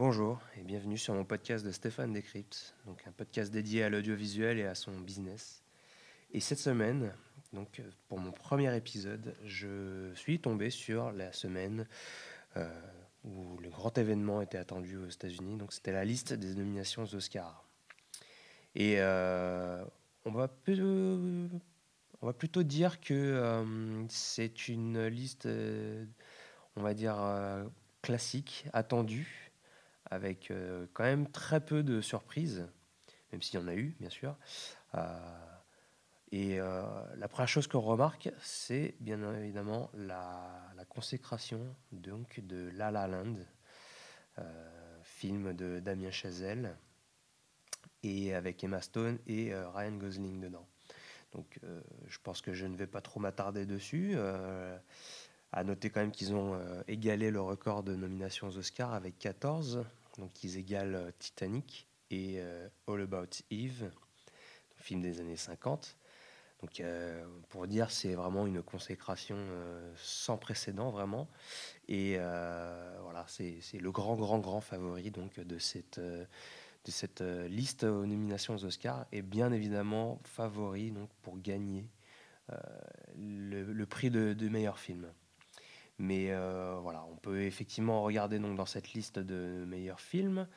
Bonjour et bienvenue sur mon podcast de Stéphane Decrypt, donc un podcast dédié à l'audiovisuel et à son business. Et cette semaine, donc pour mon premier épisode, je suis tombé sur la semaine euh, où le grand événement était attendu aux États-Unis. Donc c'était la liste des nominations aux Oscars. Et euh, on va plutôt dire que euh, c'est une liste, on va dire classique, attendue avec euh, quand même très peu de surprises, même s'il y en a eu, bien sûr. Euh, et euh, la première chose qu'on remarque, c'est bien évidemment la, consécration donc, de La La Land, film de Damien Chazelle, et avec Emma Stone et Ryan Gosling dedans. Donc je pense que je ne vais pas trop m'attarder dessus. à noter quand même qu'ils ont égalé le record de nominations aux Oscars avec 14 donc ils égalent euh, Titanic et euh, All About Eve, film des années 50. Donc, euh, pour dire, c'est vraiment une consécration sans précédent, vraiment. Et voilà, c'est le grand, grand, grand favori donc, de cette, de cette liste aux nominations aux Oscars. Et bien évidemment, favori donc, pour gagner le, prix de, de meilleur film. Mais euh, voilà, on peut effectivement regarder donc dans cette liste de meilleurs films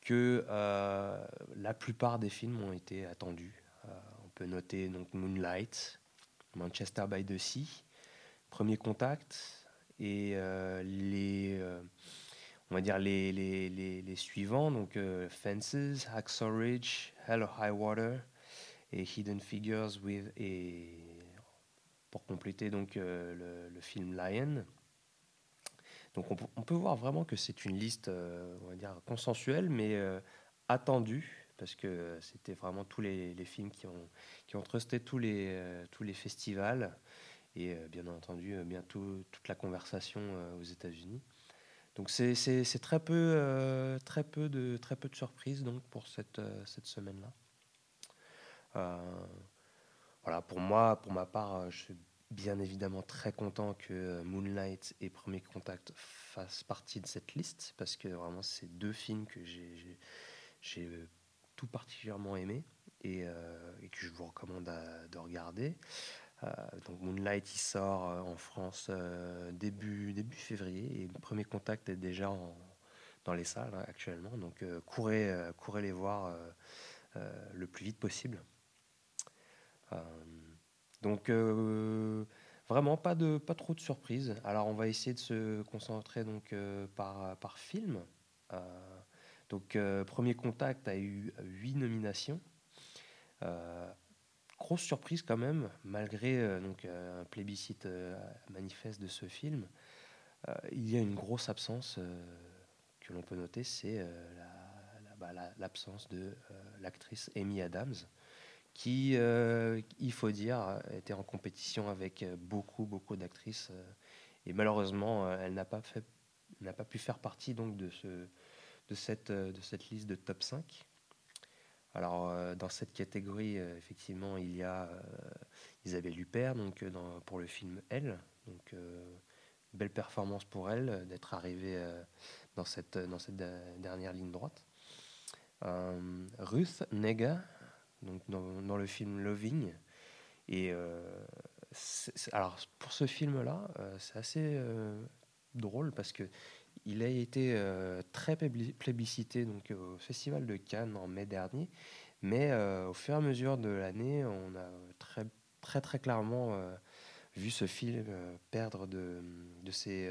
que euh, la plupart des films ont été attendus. Euh, on peut noter donc Moonlight, Manchester by the Sea, Premier Contact et les on va dire les, les, les, suivants, donc Fences, Hacksaw Ridge, Hell High Water et Hidden Figures with et pour compléter donc le, film Lion. Donc on, peut voir vraiment que c'est une liste, euh, on va dire, consensuelle, mais euh, attendue, parce que c'était vraiment tous les, films qui ont, qui ont trusté tous les, euh, tous les festivals, et bien entendu, bientôt toute la conversation aux États-Unis. Donc c'est très peu, très, de, très peu de surprises donc, pour cette, cette semaine-là. voilà, pour moi, pour ma part, je suis bien évidemment très content que euh, Moonlight et Premier Contact fassent partie de cette liste parce que vraiment c'est deux films que j'ai euh, tout particulièrement aimé euh, et, que je vous recommande de regarder. donc Moonlight il sort en France début, début février et Premier Contact est déjà dans les salles hein, actuellement donc courez, courez les voir le plus vite possible. Donc euh, vraiment pas de pas trop de surprises. Alors on va essayer de se concentrer donc euh, par par film. Euh, donc Premier Contact a eu huit nominations. grosse surprise quand même, malgré donc un plébiscite manifeste de ce film. il y a une grosse absence que l'on peut noter, c'est bah, l'absence la, de l'actrice Amy Adams qui, euh, il faut dire, était en compétition avec beaucoup, beaucoup d'actrices. Euh, et malheureusement, euh, elle n'a pas, fait, n'a pas pu faire partie donc, de, ce, de, cette, de cette liste de top 5. Alors, dans cette catégorie, effectivement, il y a Isabelle Huppert donc, pour le film Elle. Donc, belle performance pour elle d'être arrivée dans, cette, dans cette dernière ligne droite. Ruth Nega donc dans, le film Loving. Et euh, alors pour ce film-là, euh, c'est assez euh, drôle parce que il a été très plébiscité donc au Festival de Cannes en mai dernier, mais au fur et à mesure de l'année, on a très très très clairement vu ce film perdre de, de ses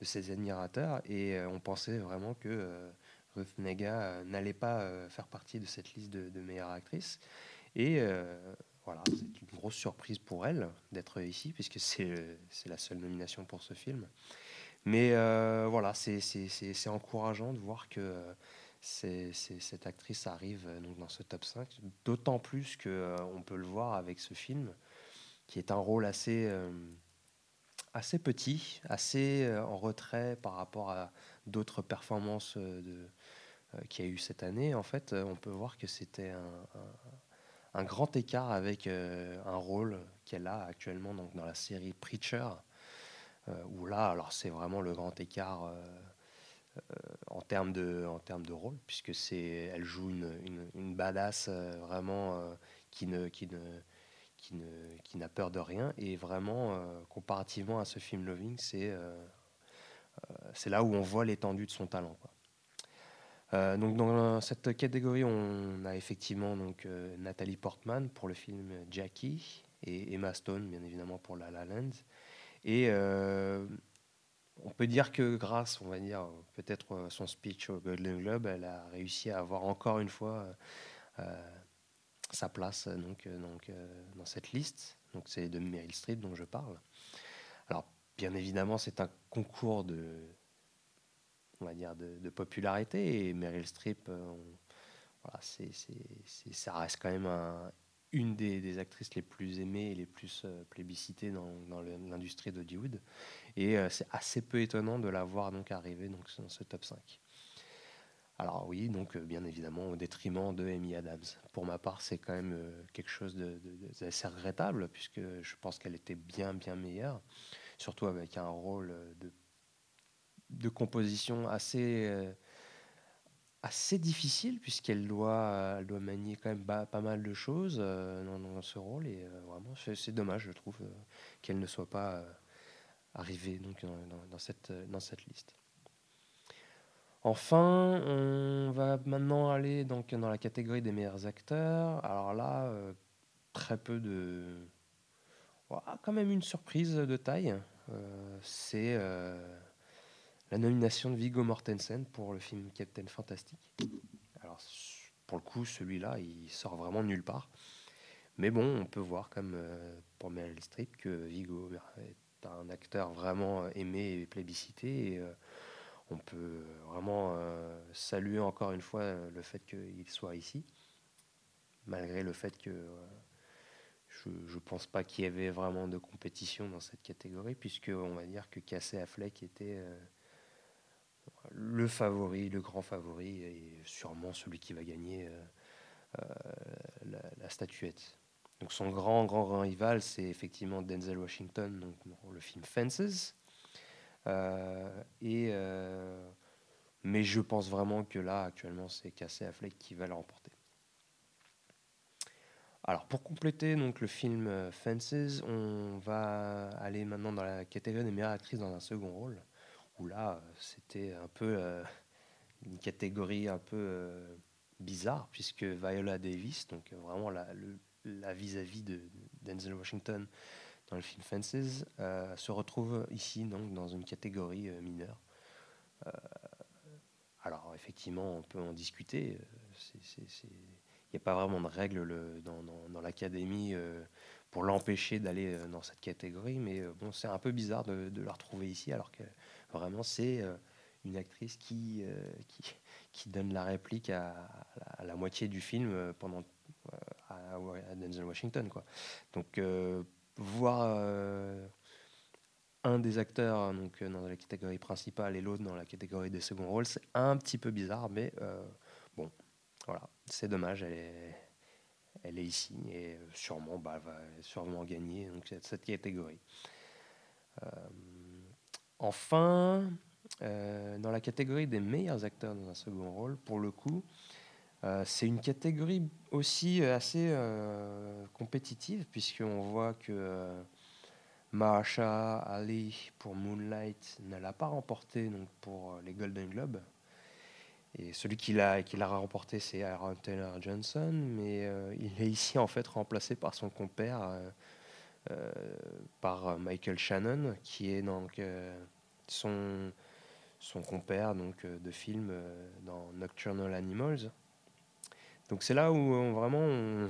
de ses admirateurs et on pensait vraiment que Nega euh, n'allait pas euh, faire partie de cette liste de, meilleures actrices. Et euh, voilà, c'est une grosse surprise pour elle d'être ici, puisque c'est la seule nomination pour ce film. Mais voilà, c'est encourageant de voir que cette actrice arrive donc, dans ce top 5, d'autant plus qu'on peut le voir avec ce film, qui est un rôle assez, assez petit, assez en retrait par rapport à d'autres performances de, euh, qu'il y a eu cette année, en fait, euh, on peut voir que c'était un, grand écart avec euh, un rôle qu'elle a actuellement donc, dans la série Preacher, où là, alors c'est vraiment le grand écart en termes de, en termes de rôle, puisque c'est, elle joue une, une, une badass vraiment qui ne, qui ne, qui, ne, qui n'a peur de rien. Et vraiment, comparativement à ce film Loving, c'est, c'est là où on voit l'étendue de son talent. Euh, donc dans cette catégorie, on a effectivement donc euh, Nathalie Portman pour le film Jackie et Emma Stone, bien évidemment pour La La Land. Et euh, on peut dire que grâce, on va dire, peut-être son speech au Golden Globe, elle a réussi à avoir encore une fois sa place donc, donc, dans cette liste. Donc c'est de Meryl Streep dont je parle. Bien évidemment, c'est un concours de on va dire, de, popularité. Et Meryl Streep, euh, ça reste quand même une des, actrices les plus aimées et les plus euh, plébiscitées dans, l'industrie d'Hollywood. Et euh, c'est assez peu étonnant de la voir donc arriver dans ce top 5. Alors oui, donc bien évidemment au détriment de Amy Adams. Pour ma part, c'est quand même quelque chose d'assez regrettable puisque je pense qu'elle était bien bien meilleure, surtout avec un rôle de de composition assez, euh, assez difficile, puisqu'elle doit, elle doit manier quand même pas, mal de choses euh, dans, ce rôle. Et euh, vraiment, c'est dommage, je trouve, qu'elle ne soit pas arrivée donc, dans, cette, dans cette liste. Enfin, on va maintenant aller donc dans la catégorie des meilleurs acteurs. Alors là, très peu de. Quand même une surprise de taille. c'est la nomination de Viggo Mortensen pour le film Captain Fantastic. Alors, pour le coup, celui-là, il sort vraiment nulle part. Mais bon, on peut voir, comme euh, pour Meryl Streep, que Viggo est un acteur vraiment aimé et plébiscité. Euh, on peut vraiment euh, saluer encore une fois le fait qu'il soit ici, malgré le fait que je ne pense pas qu'il y avait vraiment de compétition dans cette catégorie, puisque on va dire que Cassé Affleck était le favori, le grand favori, et sûrement celui qui va gagner euh, euh, la, statuette. Donc son grand, grand, rival, c'est effectivement Denzel Washington, donc le film Fences. Euh, et, mais je pense vraiment que là, actuellement, c'est Cassé Affleck qui va le remporter. Alors, pour compléter donc, le film Fences, on va aller maintenant dans la catégorie des meilleures actrices dans un second rôle où là, c'était un peu euh, une catégorie un peu euh, bizarre, puisque Viola Davis, donc vraiment la, vis-à-vis de Denzel Washington dans le film Fences, euh, se retrouve ici donc dans une catégorie mineure. alors effectivement, on peut en discuter. N'y a pas vraiment de règle dans, dans l'académie pour l'empêcher d'aller dans cette catégorie, mais bon, c'est un peu bizarre de, la retrouver ici, alors que Vraiment, c'est euh, une actrice qui, euh, donne la réplique à, la moitié du film euh, pendant, à, Denzel Washington. Quoi. Donc, voir un des acteurs donc, dans la catégorie principale et l'autre dans la catégorie des second rôles, c'est un petit peu bizarre, mais bon, voilà, c'est dommage, elle est, elle est ici et sûrement, bah, va sûrement gagner donc, cette catégorie. Enfin, euh, dans la catégorie des meilleurs acteurs dans un second rôle, pour le coup, euh, c'est une catégorie aussi assez euh, compétitive, puisqu'on voit que Mahershala Ali pour Moonlight ne l'a pas remporté donc, pour les Golden Globes. Et celui qui l'a, qui l'a remporté, c'est Aaron Taylor Johnson, mais il est ici en fait remplacé par son compère euh, par Michael Shannon, qui est donc euh, son, son compère donc, euh, de film dans Nocturnal Animals. Donc c'est là où vraiment,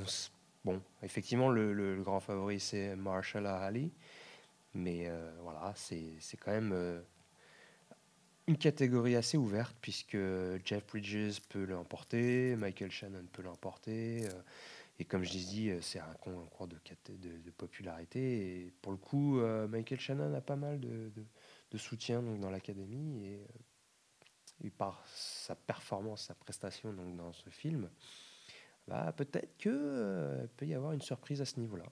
bon, effectivement, le, grand favori c'est Marshall Ali, mais voilà, c'est quand même une catégorie assez ouverte puisque Jeff Bridges peut l'emporter, Michael Shannon peut l'emporter. Et comme je dis, euh, c'est un concours de, de, popularité. Et pour le coup, euh, Michael Shannon a pas mal de, soutien donc, dans l'académie. Et, euh, par sa performance, sa prestation donc, dans ce film, bah, peut-être qu'il peut y avoir une surprise à ce niveau-là.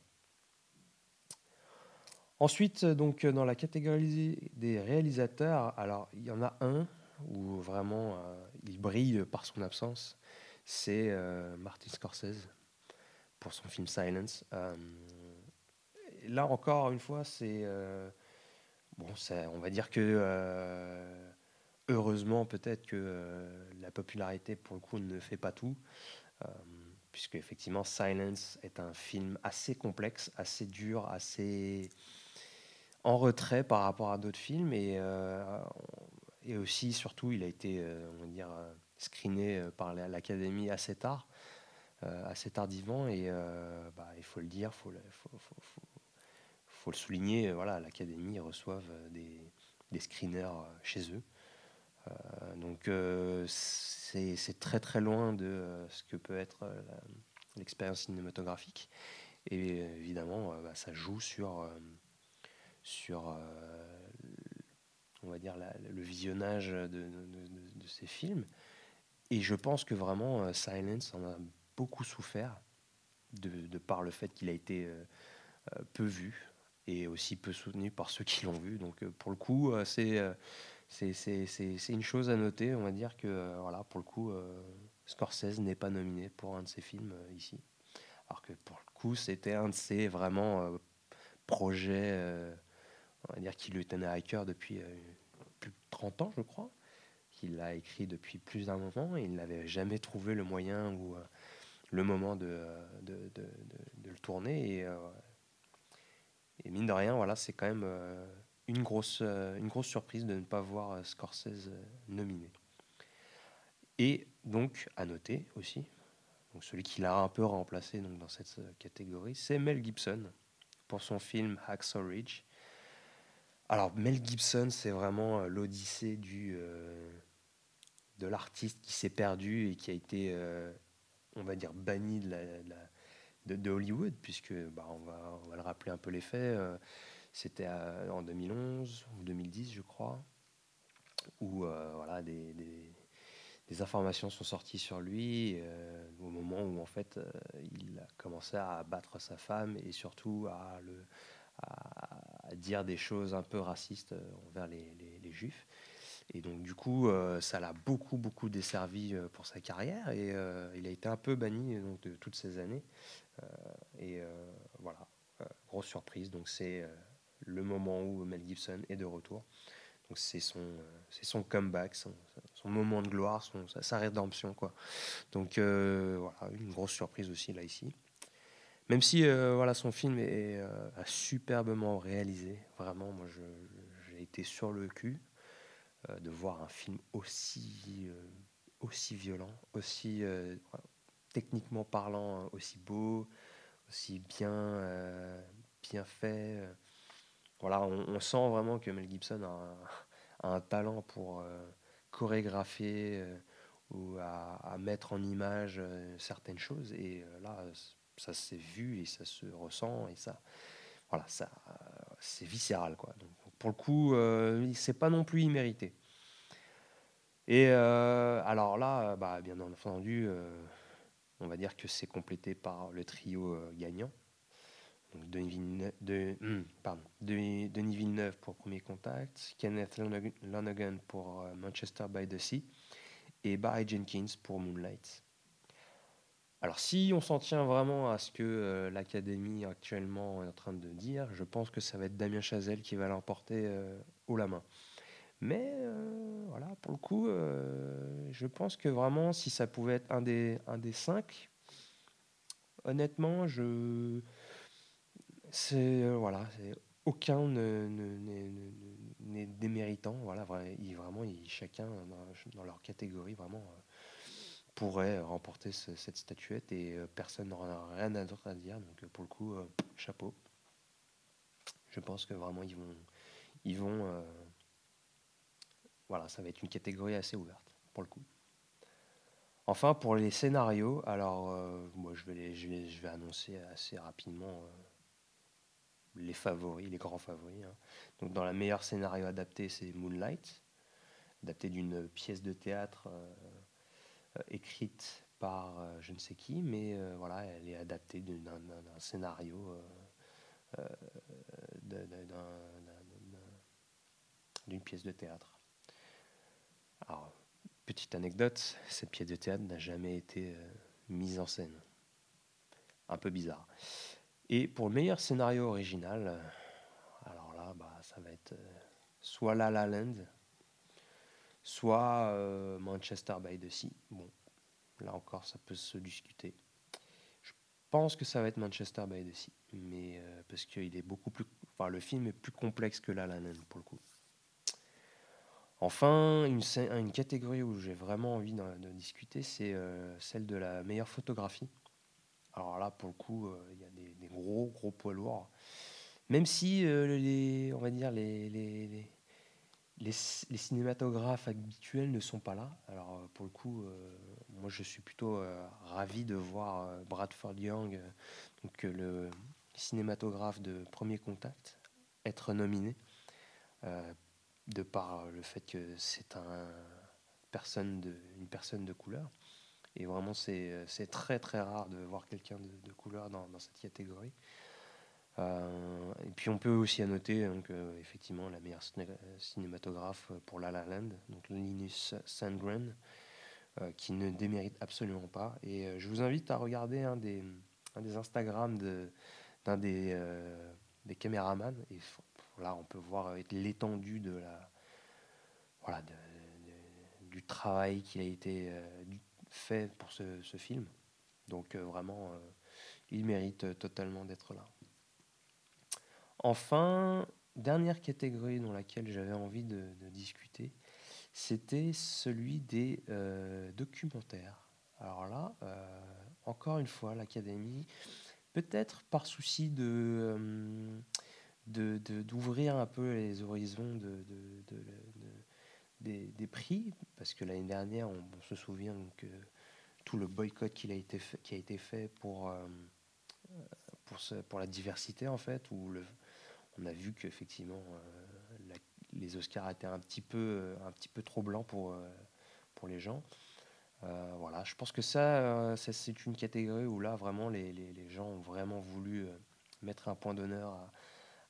Ensuite, donc, dans la catégorie des réalisateurs, alors il y en a un où vraiment il brille par son absence, c'est Martin Scorsese pour son film Silence. là encore, une fois, c'est bon, on va dire que heureusement peut-être que la popularité pour le coup ne fait pas tout puisque effectivement Silence est un film assez complexe, assez dur, assez en retrait par rapport à d'autres films et, euh, et aussi surtout il a été euh, on va dire euh, screené par l'académie assez tard assez tardivement et bah, il faut le dire faut le, faut, faut, faut, le souligner voilà l'académie reçoivent des, des screeners chez eux donc c'est très très loin de ce que peut être l'expérience cinématographique. Et évidemment, bah, ça joue sur, sur on va dire, le visionnage de, ces films. Et je pense que vraiment, Silence en a beaucoup souffert de, par le fait qu'il a été peu vu et aussi peu soutenu par ceux qui l'ont vu. Donc pour le coup, c'est une chose à noter. On va dire que, euh, voilà, pour le coup, euh, Scorsese n'est pas nominé pour un de ses films euh, ici. Alors que pour le coup, c'était un de ses vraiment projets, on va dire, qui lui tenait à cœur depuis plus de 30 ans, je crois. Qu'il a écrit depuis plus d'un moment et il n'avait jamais trouvé le moyen ou le moment de, de, le tourner. Et, et, mine de rien, voilà, c'est quand même une grosse, euh, une grosse surprise de ne pas voir euh, Scorsese euh, nominé. Et donc, à noter aussi, donc celui qui l'a un peu remplacé donc, dans cette catégorie, c'est Mel Gibson pour son film Hacksaw Ridge. Alors, Mel Gibson, c'est vraiment l'odyssée du de l'artiste qui s'est perdu et qui a été, on va dire, banni de, Hollywood, puisque bah, on, va, le rappeler un peu les faits. C'était en 2011 ou 2010, je crois, où euh, voilà, des, informations sont sorties sur lui euh, au moment où en fait euh, il a commencé à battre sa femme et surtout à, le, dire des choses un peu racistes envers les, juifs. Et donc du coup, ça l'a beaucoup beaucoup desservi pour sa carrière et il a été un peu banni donc, de toutes ces années. et voilà, grosse surprise. Donc c'est le moment où Mel Gibson est de retour. Donc c'est son, euh, c'est son comeback, son, moment de gloire, son, sa, rédemption. Quoi. Donc euh, voilà, une grosse surprise aussi là ici. Même si euh, voilà, son film est superbement réalisé, vraiment, moi j'ai été sur le cul de voir un film aussi, aussi violent, aussi techniquement parlant, aussi beau, aussi bien, bien fait voilà, on, sent vraiment que Mel Gibson a un, talent pour euh, chorégraphier euh, ou à, mettre en image euh, certaines choses. Et là, ça s'est vu et ça se ressent et ça, voilà, ça, c'est viscéral quoi. Donc, pour le coup, c'est pas non plus immérité. Et alors là, bah, bien entendu, on va dire que c'est complété par le trio gagnant. Denis, Villeneuve, de, hmm, pardon, Denis, Villeneuve pour Premier Contact, Kenneth Lonergan pour euh, Manchester by the Sea et Barry Jenkins pour Moonlight. Alors si on s'en tient vraiment à ce que euh, l'Académie actuellement est en train de dire, je pense que ça va être Damien Chazelle qui va l'emporter euh, haut la main. Mais voilà, pour le coup, je pense que vraiment, si ça pouvait être un des, un des cinq, honnêtement, je c'est euh, voilà, aucun n'est déméritant. Voilà, vraiment, chacun dans, leur catégorie vraiment euh, pourrait remporter cette statuette et euh, personne n'aura rien d'autre à dire. Donc pour le coup, chapeau. Je pense que vraiment ils vont, ils vont, voilà, ça va être une catégorie assez ouverte pour le coup. Enfin, pour les scénarios, alors moi je vais, je vais, je vais annoncer assez rapidement les favoris, les grands favoris. Hein. Donc dans la meilleure scénario adapté, c'est Moonlight, adapté d'une pièce de théâtre euh, euh, écrite par euh, je ne sais qui, mais voilà, elle est adaptée d'un scénario d'une pièce de théâtre. Alors petite anecdote, cette pièce de théâtre n'a jamais été mise en scène. Un peu bizarre. Et pour le meilleur scénario original, alors là, bah, ça va être soit La La Land, soit Manchester by the Sea. Bon, là encore, ça peut se discuter. Je pense que ça va être Manchester by the Sea, mais parce qu'il est beaucoup plus, enfin, le film est plus complexe que La La Land pour le coup. Enfin, une, catégorie où j'ai vraiment envie de, discuter, c'est euh, celle de la meilleure photographie. Alors là, pour le coup, euh, il y a des, gros, gros poids lourds. Même si, euh, les, on va dire, les, les, cinématographes habituels ne sont pas là. Alors, pour le coup, moi, je suis plutôt ravi de voir Bradford Young, donc, le cinématographe de Premier Contact, être nominé de par le fait que c'est un personne de, une personne de couleur. Et vraiment, c'est très très rare de voir quelqu'un de, couleur dans, cette catégorie. Euh, et puis on peut aussi noter donc, euh, effectivement la meilleure cinématographe pour La La Land, donc Linus Sandgren, euh, qui ne démérite absolument pas. Et je vous invite à regarder un des, des Instagram d'un des, des caméramans. Et Là, on peut voir euh, l'étendue de la, voilà, du travail qui a été euh, fait pour ce, film. Donc euh, vraiment, il mérite totalement d'être là. Enfin, dernière catégorie dans laquelle j'avais envie de, discuter, c'était celui des documentaires. Alors là, encore une fois, l'Académie, peut-être par souci de d'ouvrir un peu les horizons de, des, prix, parce que l'année dernière, on, se souvient que tout le boycott qui a été fait, pour, euh, la diversité, en fait, le, on a vu qu'effectivement, euh, les Oscars étaient un petit peu, un petit peu trop blancs pour, euh, pour les gens. voilà, je pense que ça, c'est une catégorie où là, vraiment, les, les, les gens ont vraiment voulu mettre un point d'honneur à,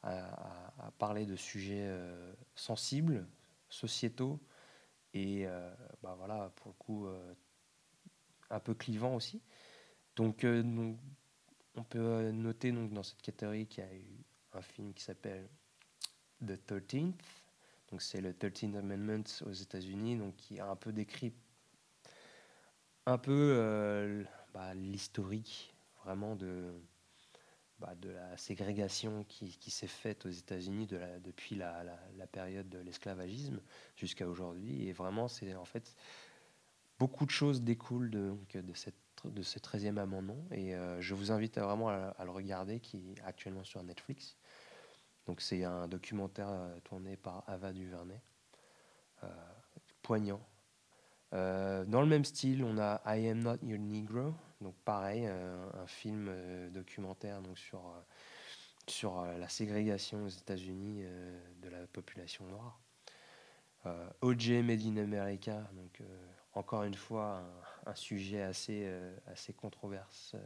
à, parler de sujets euh, sensibles, sociétaux et euh, bah voilà, pour le coup euh, un peu clivant aussi. Donc, on peut noter donc, dans cette catégorie qu'il y a eu un film qui s'appelle The 13th. Donc c'est le 13th Amendment aux États-Unis, donc qui a un peu décrit un peu bah, l'historique vraiment de, bah, de la ségrégation qui, s'est faite aux États-Unis de depuis la, période de l'esclavagisme jusqu'à aujourd'hui. Et vraiment, c'est en fait beaucoup de choses découlent de, de, cette, de ce 13e amendement. Et euh, je vous invite vraiment à, le regarder, qui est actuellement sur Netflix. Donc c'est un documentaire euh, tourné par Ava DuVernay, euh, poignant. dans le même style, on a I Am Not Your Negro, donc pareil, un film documentaire sur, sur la ségrégation aux États-Unis de la population noire. OJ Made in America, donc encore une fois un, sujet assez, assez controverse,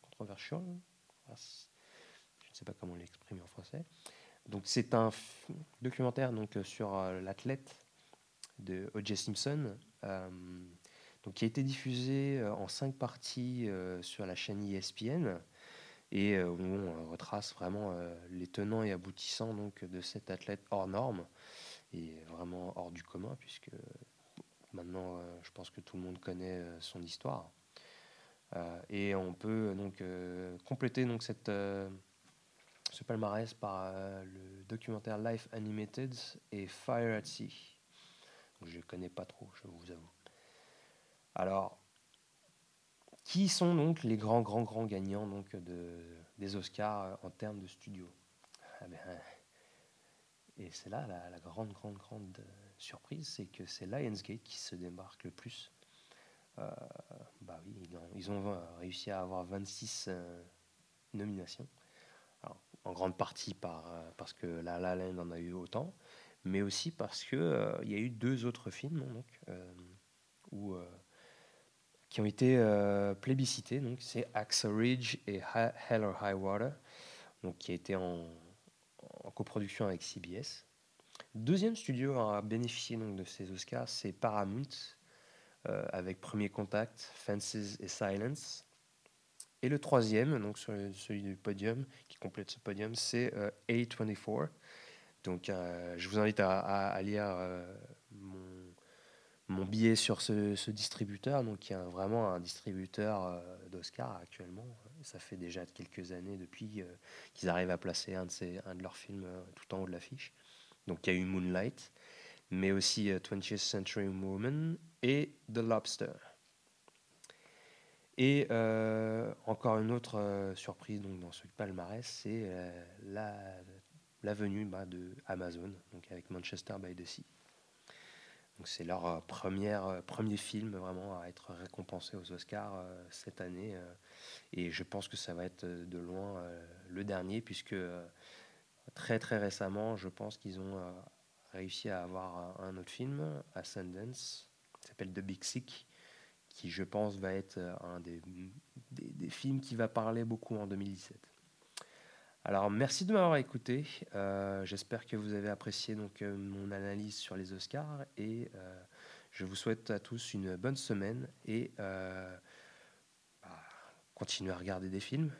controversial. Je ne sais pas comment l'exprimer en français. Donc c'est un documentaire donc sur l'athlète de O.J. Simpson donc, qui a été diffusé euh, en cinq parties euh, sur la chaîne ESPN et euh, où on retrace vraiment les tenants et aboutissants donc, de cet athlète hors norme et vraiment hors du commun, puisque maintenant je pense que tout le monde connaît son histoire. et on peut donc compléter donc, cette, ce palmarès par le documentaire Life Animated et Fire at Sea. je ne connais pas trop, je vous avoue. Alors, qui sont donc les grands, grands, grands gagnants donc, de, des Oscars euh, en termes de studio? Ah ben, Et c'est là la, grande, grande, grande euh, surprise, c'est que c'est Lionsgate qui se démarque le plus. Euh, bah oui, ils ont, réussi à avoir 26 nominations. en grande partie par, parce que La La Land en a eu autant, mais aussi parce qu'il il y a eu deux autres films donc, qui ont été euh, plébiscités. Donc, c'est Axe Ridge et Hell or High Water, donc, qui a été en, coproduction avec CBS. Deuxième studio à bénéficier donc, de ces Oscars, c'est Paramount, avec Premier Contact, Fences et Silence. Et le troisième, donc celui du podium, qui complète ce podium, c'est A24. Donc je vous invite à, lire mon, billet sur ce, distributeur, donc qui est vraiment un distributeur d'Oscar actuellement. Ça fait déjà quelques années depuis qu'ils arrivent à placer un de, ces, un de leurs films tout en haut de l'affiche. Donc il y a eu Moonlight, mais aussi 20th Century Woman et The Lobster. Et euh, encore une autre euh, surprise donc, dans ce palmarès, c'est euh, la, la, venue bah, de Amazon, donc avec Manchester by the Sea. C'est leur première, premier film vraiment à être récompensé aux Oscars cette année. et je pense que ça va être de loin le dernier, puisque très très récemment, je pense qu'ils ont réussi à avoir un autre film, Ascendance, qui s'appelle The Big Sick, qui je pense va être euh, un des, films qui va parler beaucoup en 2017. Alors merci de m'avoir écouté. Euh, j'espère que vous avez apprécié donc euh, mon analyse sur les Oscars et je vous souhaite à tous une bonne semaine et bah, continuez à regarder des films.